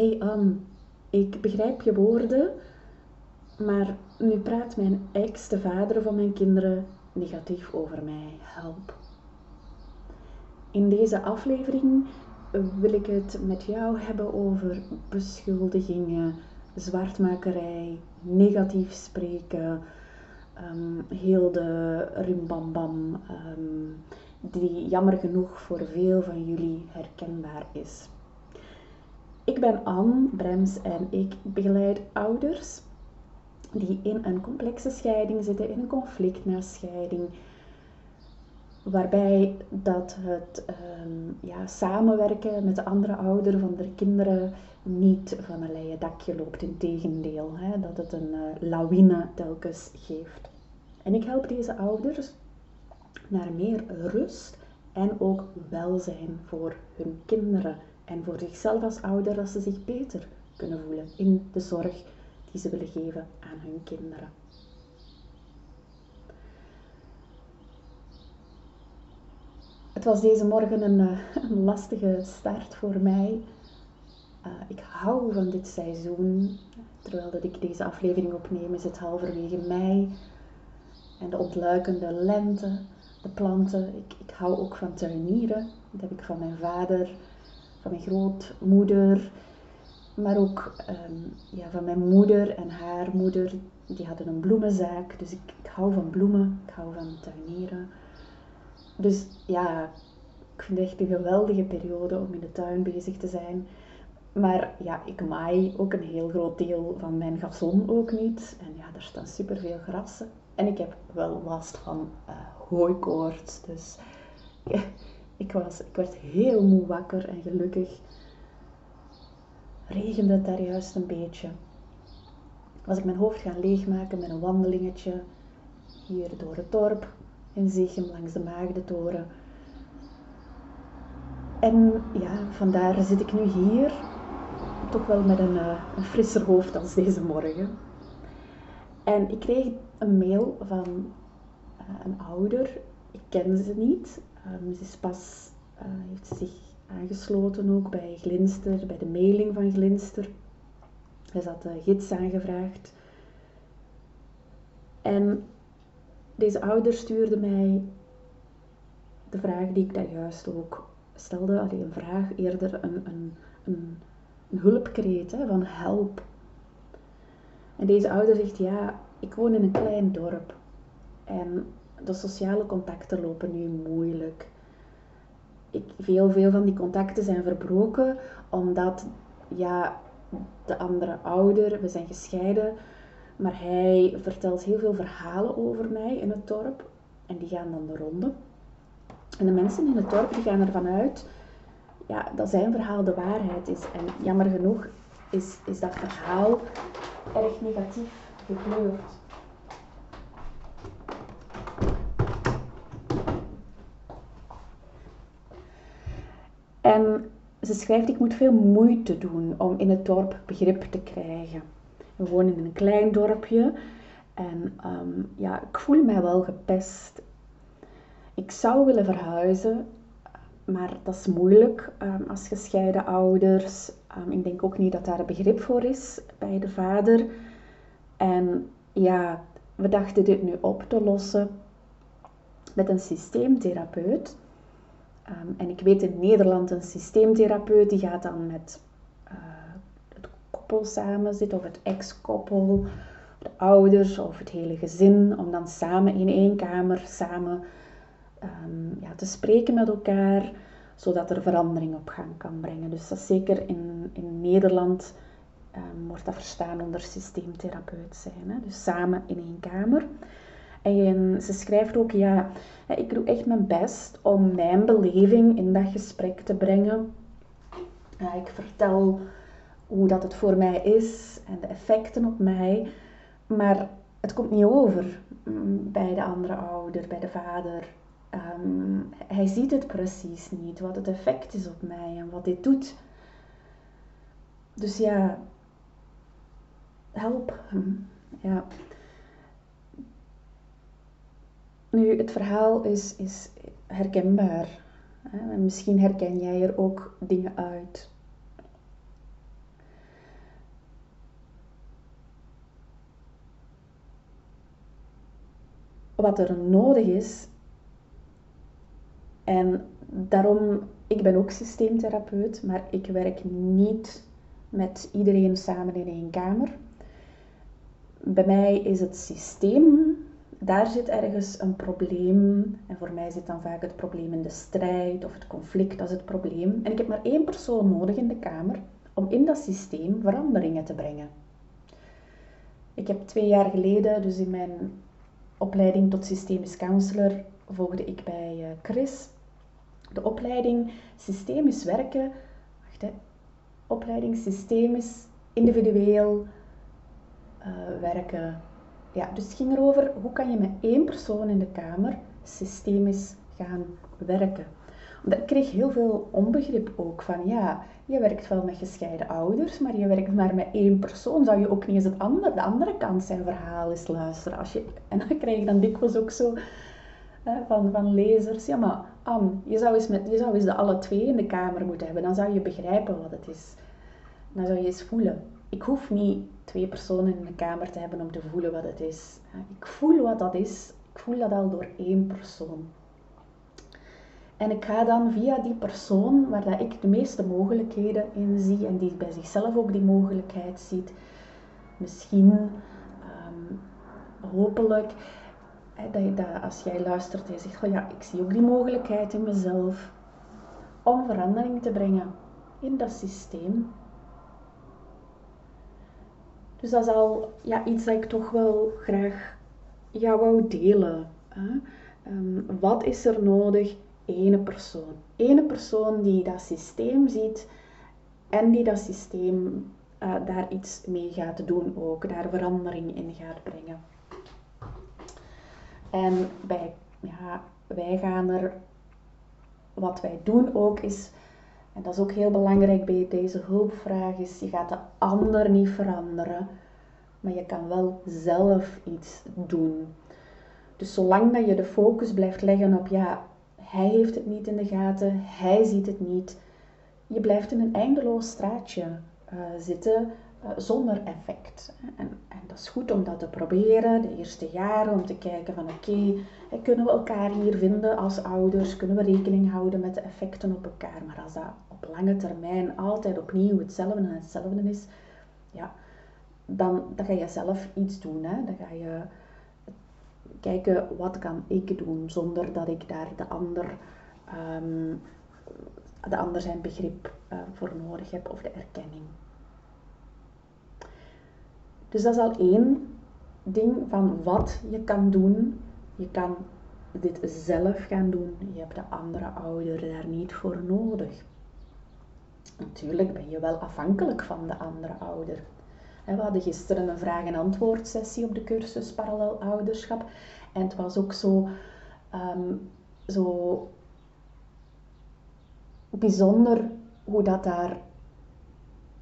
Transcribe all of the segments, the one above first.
hey Anne, ik begrijp je woorden, maar nu praat mijn ex, de vader van mijn kinderen, negatief over mij. Help. In deze aflevering wil ik het met jou hebben over beschuldigingen, zwartmakerij, negatief spreken, um, heel de rimbambam, um, die jammer genoeg voor veel van jullie herkenbaar is. Ik ben Anne Brems en ik begeleid ouders die in een complexe scheiding zitten, in een conflict na scheiding, waarbij dat het um, ja, samenwerken met de andere ouder van de kinderen niet van een leien dakje loopt. Integendeel, hè, dat het een uh, lawine telkens geeft. En ik help deze ouders naar meer rust en ook welzijn voor hun kinderen en voor zichzelf als ouder, dat ze zich beter kunnen voelen in de zorg die ze willen geven aan hun kinderen. Het was deze morgen een, eh, lastige start voor mij. Uh, ik hou van dit seizoen. Terwijl dat ik deze aflevering opneem, is het halverwege mei. En de ontluikende lente, de planten. Ik, ik hou ook van tuinieren. Dat heb ik van mijn vader, van mijn grootmoeder. Maar ook um, ja, van mijn moeder en haar moeder. Die hadden een bloemenzaak. Dus ik, ik hou van bloemen. Ik hou van tuinieren. Dus ja, ik vind het echt een geweldige periode om in de tuin bezig te zijn. Maar ja, ik maai ook een heel groot deel van mijn gazon ook niet. En ja, er staan superveel grassen. En ik heb wel last van uh, hooikoorts. Dus ik, was, ik werd heel moe wakker en gelukkig regende het daar juist een beetje. Was ik mijn hoofd gaan leegmaken met een wandelingetje hier door het dorp in Zichem langs de Maagdentoren. En ja, vandaar zit ik nu hier, toch wel met een, uh, een frisser hoofd als deze morgen. En ik kreeg een mail van uh, een ouder. Ik ken ze niet. Um, ze is pas, uh, heeft zich aangesloten ook bij Glinster, bij de mailing van Glinster. Hij had de gids aangevraagd. En deze ouder stuurde mij de vraag die ik daar juist ook stelde. Alleen een vraag, eerder een, een, een, een hulpkreet van help. En deze ouder zegt, ja, ik woon in een klein dorp. En de sociale contacten lopen nu moeilijk. Ik, veel, veel van die contacten zijn verbroken omdat ja, de andere ouder, we zijn gescheiden, maar hij vertelt heel veel verhalen over mij in het dorp en die gaan dan de ronde. En de mensen in het dorp die gaan ervan uit ja, dat zijn verhaal de waarheid is. En jammer genoeg is, is dat verhaal erg negatief gekleurd. En ze schrijft, ik moet veel moeite doen om in het dorp begrip te krijgen. We wonen in een klein dorpje en um, ja, ik voel mij wel gepest. Ik zou willen verhuizen, maar dat is moeilijk um, als gescheiden ouders. Um, ik denk ook niet dat daar een begrip voor is bij de vader. En ja, we dachten dit nu op te lossen met een systeemtherapeut. Um, en ik weet in Nederland een systeemtherapeut die gaat dan met uh, het koppel samen zitten, of het ex-koppel, de ouders of het hele gezin, om dan samen in één kamer samen um, ja, te spreken met elkaar, zodat er verandering op gang kan brengen. Dus dat zeker in, in Nederland um, wordt dat verstaan onder systeemtherapeut zijn. Hè? Dus samen in één kamer. En ze schrijft ook, ja, ik doe echt mijn best om mijn beleving in dat gesprek te brengen. ik vertel hoe dat het voor mij is en de effecten op mij. Maar het komt niet over mm, bij de andere ouder, bij de vader. Um, hij ziet het precies niet, wat het effect is op mij en wat dit doet. Dus ja, help hem. Ja. Nu, het verhaal is, is herkenbaar. Misschien herken jij er ook dingen uit. Wat er nodig is, en daarom, ik ben ook systeemtherapeut, maar ik werk niet met iedereen samen in één kamer. Bij mij is het systeem daar zit ergens een probleem. En voor mij zit dan vaak het probleem in de strijd of het conflict als het probleem. En ik heb maar één persoon nodig in de kamer om in dat systeem veranderingen te brengen. Ik heb twee jaar geleden, dus in mijn opleiding tot systemisch counselor, volgde ik bij eh, Chris de opleiding Systemisch Werken. Wacht, hè. Opleiding Systemisch Individueel uh, Werken. Ja, dus het ging erover hoe kan je met één persoon in de kamer systemisch gaan werken ik kreeg heel veel onbegrip ook van ja, je werkt wel met gescheiden ouders, maar je werkt maar met één persoon. Zou je ook niet eens het andere, de andere kant zijn verhaal eens luisteren? Als je, en dan krijg je dan dikwijls ook zo van, van lezers, ja maar Anne, je zou, eens met, je zou eens de alle twee in de kamer moeten hebben, dan zou je begrijpen wat het is. Dan zou je eens voelen. Ik hoef niet twee personen in de kamer te hebben om te voelen wat het is. Ik voel wat dat is. Ik voel dat al door één persoon. En ik ga dan via die persoon, waar dat ik de meeste mogelijkheden in zie en die bij zichzelf ook die mogelijkheid ziet, misschien, um, hopelijk, dat, je, dat als jij luistert en je zegt, oh ja, ik zie ook die mogelijkheid in mezelf, om verandering te brengen in dat systeem. Dus dat is al ja, iets dat ik toch wel graag jou wou delen. Hè? Um, wat is er nodig ene persoon. Ene persoon die dat systeem ziet en die dat systeem uh, daar iets mee gaat doen ook, daar verandering in gaat brengen. En bij, ja, wij gaan er, wat wij doen ook is, en dat is ook heel belangrijk bij deze hulpvraag, is je gaat de ander niet veranderen, maar je kan wel zelf iets doen. Dus zolang dat je de focus blijft leggen op, ja, hij heeft het niet in de gaten, hij ziet het niet. Je blijft in een eindeloos straatje uh, zitten uh, zonder effect. En, en, dat is goed om dat te proberen, de eerste jaren, om te kijken van oké, kunnen we elkaar hier vinden als ouders, kunnen we rekening houden met de effecten op elkaar. Maar als dat op lange termijn altijd opnieuw hetzelfde en hetzelfde is, ja, dan, dan ga je zelf iets doen. Hè? Dan ga je kijken wat kan ik doen zonder dat ik daar de ander, um, de ander zijn begrip uh, voor nodig heb of de erkenning. Dus dat is al één ding van wat je kan doen. Je kan dit zelf gaan doen. Je hebt de andere ouder daar niet voor nodig. Natuurlijk ben je wel afhankelijk van de andere ouder. We hadden gisteren een vraag- en antwoord sessie op de cursus Parallel Ouderschap. En het was ook zo, ehm, zo bijzonder hoe dat daar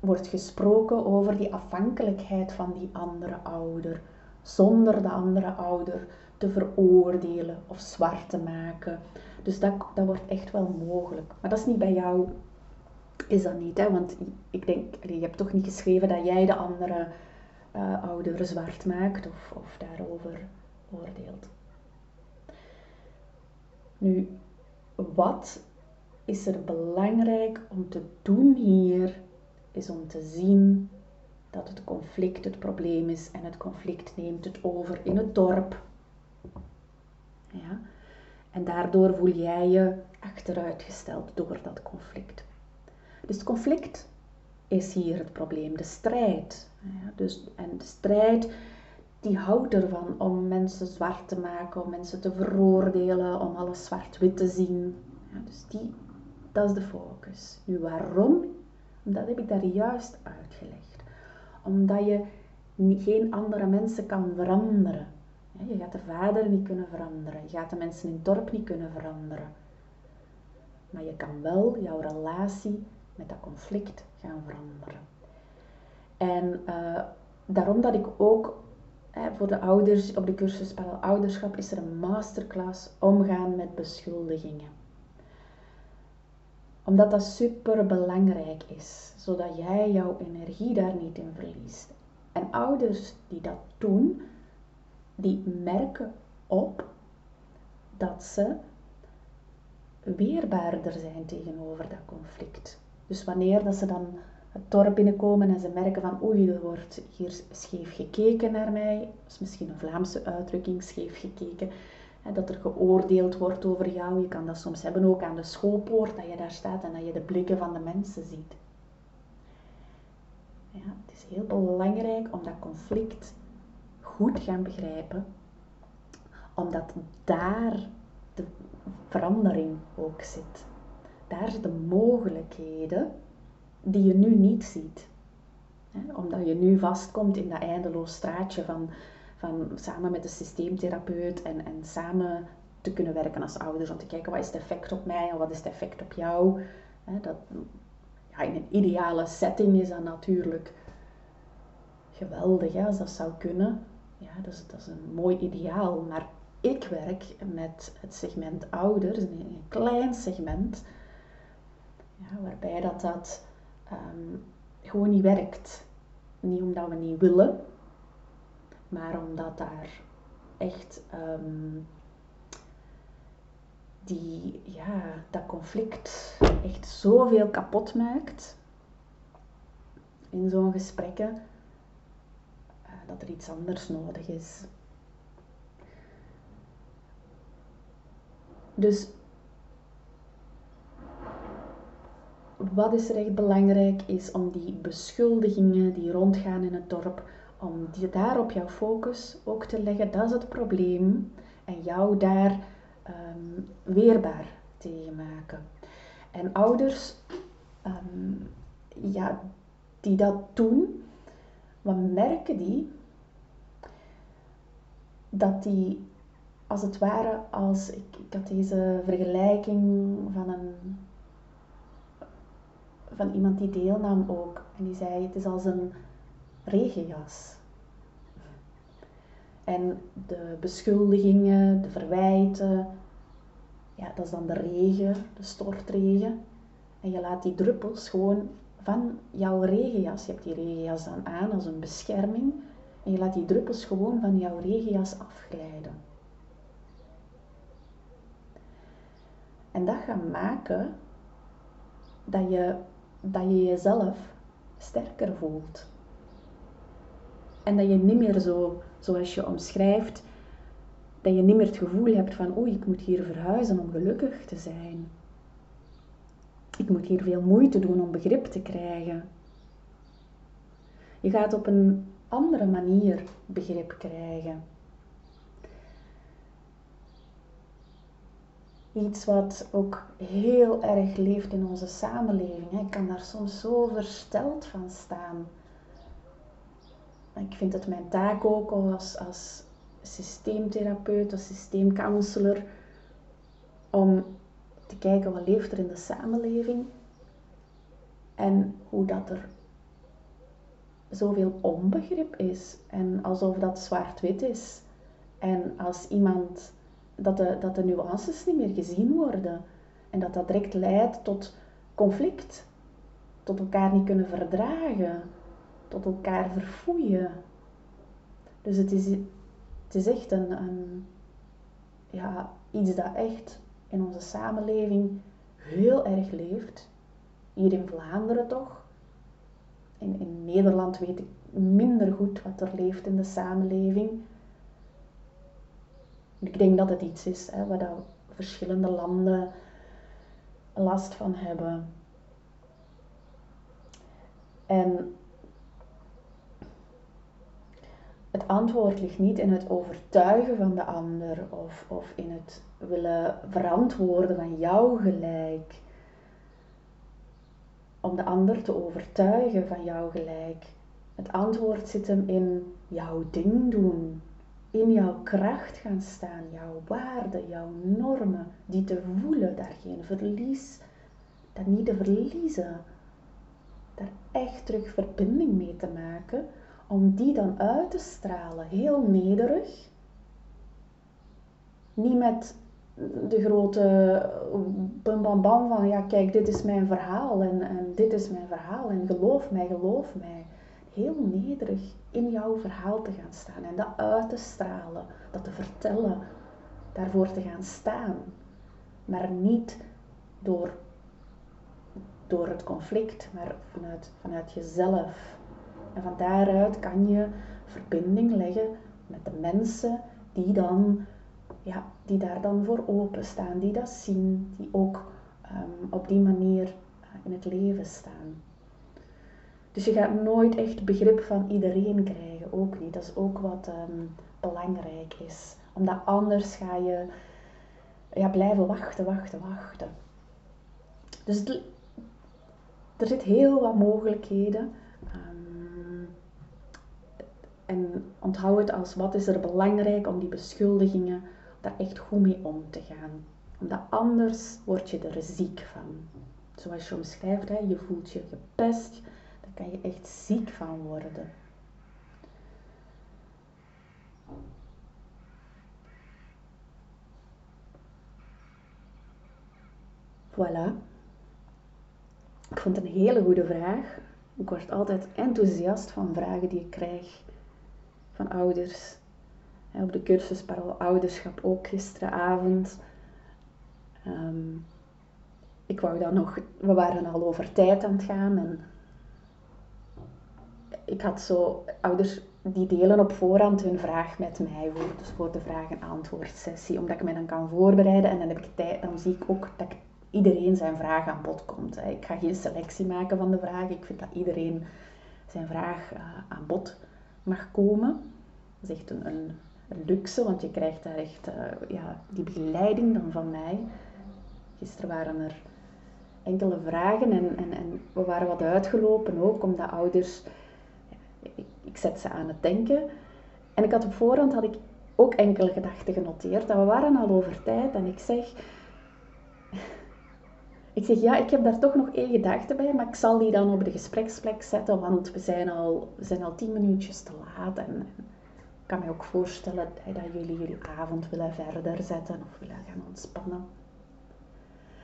wordt gesproken over die afhankelijkheid van die andere ouder. Zonder de andere ouder te veroordelen of zwart te maken. Dus dat, dat wordt echt wel mogelijk. Maar dat is niet bij jou is dat niet. Hè? Want ik denk, je hebt toch niet geschreven dat jij de andere uh, ouder zwart maakt of, of daarover oordeelt. Nu, wat is er belangrijk om te doen hier, is om te zien dat het conflict het probleem is en het conflict neemt het over in het dorp. Ja? En daardoor voel jij je achteruitgesteld door dat conflict. Dus het conflict is hier het probleem, de strijd. Ja, dus, en de strijd die houdt ervan om mensen zwart te maken, om mensen te veroordelen, om alles zwart-wit te zien. Ja, dus die, dat is de focus. Nu waarom? Dat heb ik daar juist uitgelegd. Omdat je geen andere mensen kan veranderen. Je gaat de vader niet kunnen veranderen. Je gaat de mensen in het dorp niet kunnen veranderen. Maar je kan wel jouw relatie met dat conflict gaan veranderen. En uh, daarom dat ik ook hè, voor de ouders op de cursus Ouderschap is er een masterclass omgaan met beschuldigingen. Omdat dat super belangrijk is, zodat jij jouw energie daar niet in verliest. En ouders die dat doen, die merken op dat ze weerbaarder zijn tegenover dat conflict. Dus wanneer dat ze dan het dorp binnenkomen en ze merken van oei, er wordt hier scheef gekeken naar mij, dat is misschien een Vlaamse uitdrukking, scheef gekeken, dat er geoordeeld wordt over jou. Je kan dat soms hebben ook aan de schoolpoort, dat je daar staat en dat je de blikken van de mensen ziet. Ja, het is heel belangrijk om dat conflict goed gaan begrijpen, omdat daar de verandering ook zit. Daar zitten mogelijkheden die je nu niet ziet. Omdat je nu vastkomt in dat eindeloos straatje van, van samen met de systeemtherapeut en, en samen te kunnen werken als ouders. Om te kijken wat is het effect op mij en wat is het effect op jou. Dat, ja, in een ideale setting is dat natuurlijk geweldig hè, als dat zou kunnen. Ja, dat is, dat is een mooi ideaal. Maar ik werk met het segment ouders, een klein segment, ja, waarbij dat, dat Ehm, gewoon niet werkt. Niet omdat we niet willen, maar omdat daar echt um, die, ja, dat conflict echt zoveel kapot maakt in zo'n gesprekken, uh, dat er iets anders nodig is. Dus wat is er echt belangrijk is om die beschuldigingen die rondgaan in het dorp, om die daar op jouw focus ook te leggen. Dat is het probleem. En jou daar um, weerbaar tegen maken. En ouders ehm, ja, die dat doen, wat merken die? Dat die als het ware als ik, ik had deze vergelijking van een van iemand die deelnam ook. En die zei, het is als een regenjas. En de beschuldigingen, de verwijten, ja, dat is dan de regen, de stortregen. En je laat die druppels gewoon van jouw regenjas, je hebt die regenjas dan aan als een bescherming, en je laat die druppels gewoon van jouw regenjas afglijden. En dat gaat maken dat je dat je jezelf sterker voelt. En dat je niet meer zo, zoals je omschrijft, dat je niet meer het gevoel hebt van, oei, ik moet hier verhuizen om gelukkig te zijn. Ik moet hier veel moeite doen om begrip te krijgen. Je gaat op een andere manier begrip krijgen. iets wat ook heel erg leeft in onze samenleving. Ik kan daar soms zo versteld van staan. Ik vind het mijn taak ook als, als systeemtherapeut, als systeemcounselor, om te kijken wat leeft er in de samenleving en hoe dat er zoveel onbegrip is en alsof dat zwart-wit is. En als iemand dat de, dat de nuances niet meer gezien worden. En dat dat direct leidt tot conflict. Tot elkaar niet kunnen verdragen. Tot elkaar verfoeien. Dus het is, het is echt een, ja, iets dat echt in onze samenleving heel erg leeft. Hier in Vlaanderen toch. In, in Nederland weet ik minder goed wat er leeft in de samenleving. Ik denk dat het iets is hè, waar verschillende landen last van hebben. En het antwoord ligt niet in het overtuigen van de ander of, of in het willen verantwoorden van jouw gelijk. Om de ander te overtuigen van jouw gelijk. Het antwoord zit hem in jouw ding doen, in jouw kracht gaan staan, jouw waarden, jouw normen, die te voelen, daar geen verlies, dat niet te verliezen, daar echt terug verbinding mee te maken, om die dan uit te stralen, heel nederig, niet met de grote bam bam bam van ja kijk dit is mijn verhaal en, en dit is mijn verhaal en geloof mij, geloof mij heel nederig in jouw verhaal te gaan staan en dat uit te stralen, dat te vertellen. daarvoor te gaan staan. Maar niet door, door het conflict, maar vanuit, vanuit jezelf. En van daaruit kan je verbinding leggen met de mensen die, dan, ja, die daar dan voor openstaan, die dat zien, die ook um, op die manier eh, in het leven staan. Dus je gaat nooit echt begrip van iedereen krijgen, ook niet. Dat is ook wat um, belangrijk is. Omdat anders ga je ja, blijven wachten, wachten, wachten. Dus er zit heel wat mogelijkheden. En onthoud het als wat is er belangrijk om die beschuldigingen daar echt goed mee om te gaan. Omdat anders word je er ziek van. Zoals je omschrijft, je voelt je gepest, daar kan je echt ziek van worden. Voilà. Ik vond het een hele goede vraag. Ik word altijd enthousiast van vragen die ik krijg van ouders. Op de cursus Parool Ouderschap ook gisteravond. Um, ik wou dan nog, we waren al over tijd aan het gaan en ik had zo ouders die delen op voorhand hun vraag met mij voor, dus voor de vraag- en antwoord sessie, omdat ik mij dan kan voorbereiden en dan heb ik tijd, dan zie ik ook dat iedereen zijn vraag aan bod komt. Ik ga geen selectie maken van de vragen, ik vind dat iedereen zijn vraag uh, aan bod mag komen. Dat is echt een, een, luxe, want je krijgt daar echt uh, ja, die begeleiding dan van mij. Gisteren waren er enkele vragen en, en, en we waren wat uitgelopen ook, omdat ouders, ik, ik zet ze aan het denken. En ik had op voorhand had ik ook enkele gedachten genoteerd. En we waren al over tijd en ik zeg, ik zeg ja, ik heb daar toch nog één gedachte bij, maar ik zal die dan op de gespreksplek zetten, want we zijn al, we zijn al tien minuutjes te laat. En, ik kan me ook voorstellen dat jullie jullie avond willen verder zetten of willen gaan ontspannen.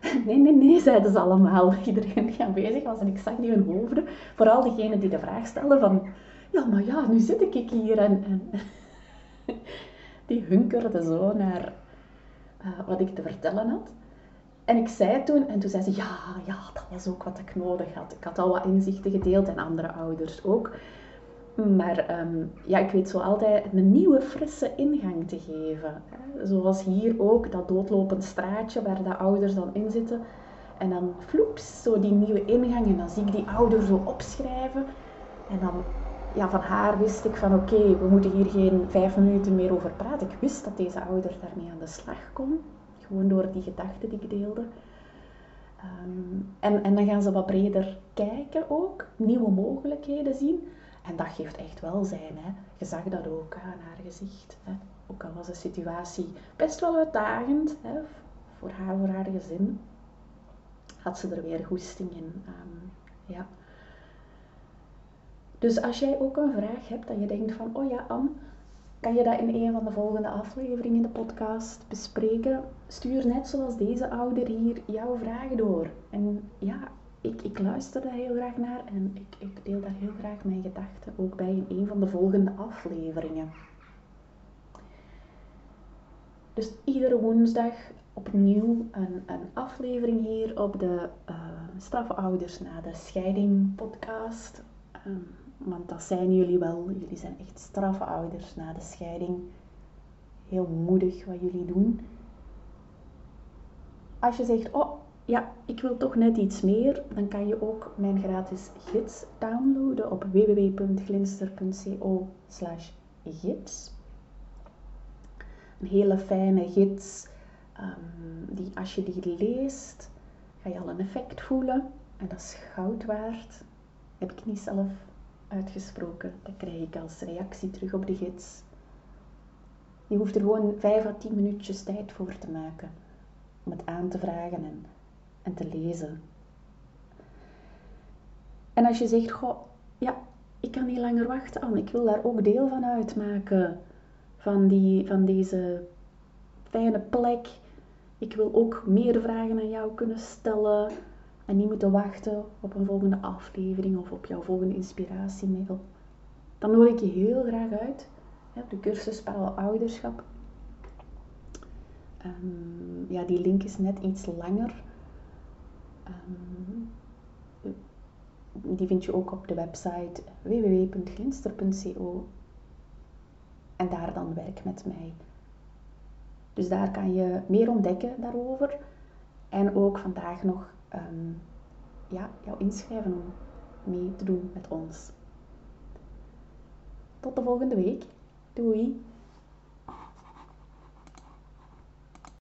Nee, nee, nee, zeiden ze allemaal. Iedereen die aanwezig was en ik zag die hun hoofden. Vooral degene die de vraag stelden van, ja, maar ja, nu zit ik hier en, en die hunkerde zo naar uh, wat ik te vertellen had. En ik zei toen, en toen zei ze, ja, ja, dat was ook wat ik nodig had. Ik had al wat inzichten gedeeld en andere ouders ook. Maar um, ja, ik weet zo altijd een nieuwe, frisse ingang te geven. Zoals hier ook, dat doodlopend straatje waar de ouders dan in zitten. En dan floeps, zo die nieuwe ingang. En dan zie ik die ouder zo opschrijven. En dan, ja, van haar wist ik van oké, we moeten hier geen vijf minuten meer over praten. Ik wist dat deze ouder daarmee aan de slag kon. Gewoon door die gedachten die ik deelde. Um, en, en dan gaan ze wat breder kijken ook, nieuwe mogelijkheden zien. En dat geeft echt welzijn. Hè. Je zag dat ook aan haar gezicht. Hè. Ook al was de situatie best wel uitdagend hè, voor haar, voor haar gezin, had ze er weer goesting in. Um, ja. Dus als jij ook een vraag hebt dat je denkt van, oh ja, Anne, kan je dat in een van de volgende afleveringen in de podcast bespreken? Stuur net zoals deze ouder hier jouw vragen door. En ja, ik, ik luister daar heel graag naar en ik, ik deel daar heel graag mijn gedachten ook bij in een van de volgende afleveringen. Dus iedere woensdag opnieuw een, een aflevering hier op de uh, Straffe na de Scheiding podcast. Um, want dat zijn jullie wel. Jullie zijn echt straffe ouders na de scheiding. Heel moedig wat jullie doen. Als je zegt, oh ja, ik wil toch net iets meer, dan kan je ook mijn gratis gids downloaden op www.glinster.co gids. Een hele fijne gids, um, die als je die leest, ga je al een effect voelen. En dat is goud waard. Heb ik niet zelf uitgesproken. Dat krijg ik als reactie terug op de gids. Je hoeft er gewoon 5 à 10 minuutjes tijd voor te maken om het aan te vragen en, en te lezen. En als je zegt, goh, ja, ik kan niet langer wachten, Anne, ik wil daar ook deel van uitmaken, van, die, van deze fijne plek. Ik wil ook meer vragen aan jou kunnen stellen en niet moeten wachten op een volgende aflevering of op jouw volgende inspiratiemiddel. Dan nodig ik je heel graag uit op de cursus Parallel Ouderschap. Ehm, ja, die link is net iets langer. Ehm, die vind je ook op de website www.glinster.co en daar dan werk met mij. Dus daar kan je meer ontdekken daarover en ook vandaag nog um, ja, jou inschrijven om mee te doen met ons. Tot de volgende week. Doei!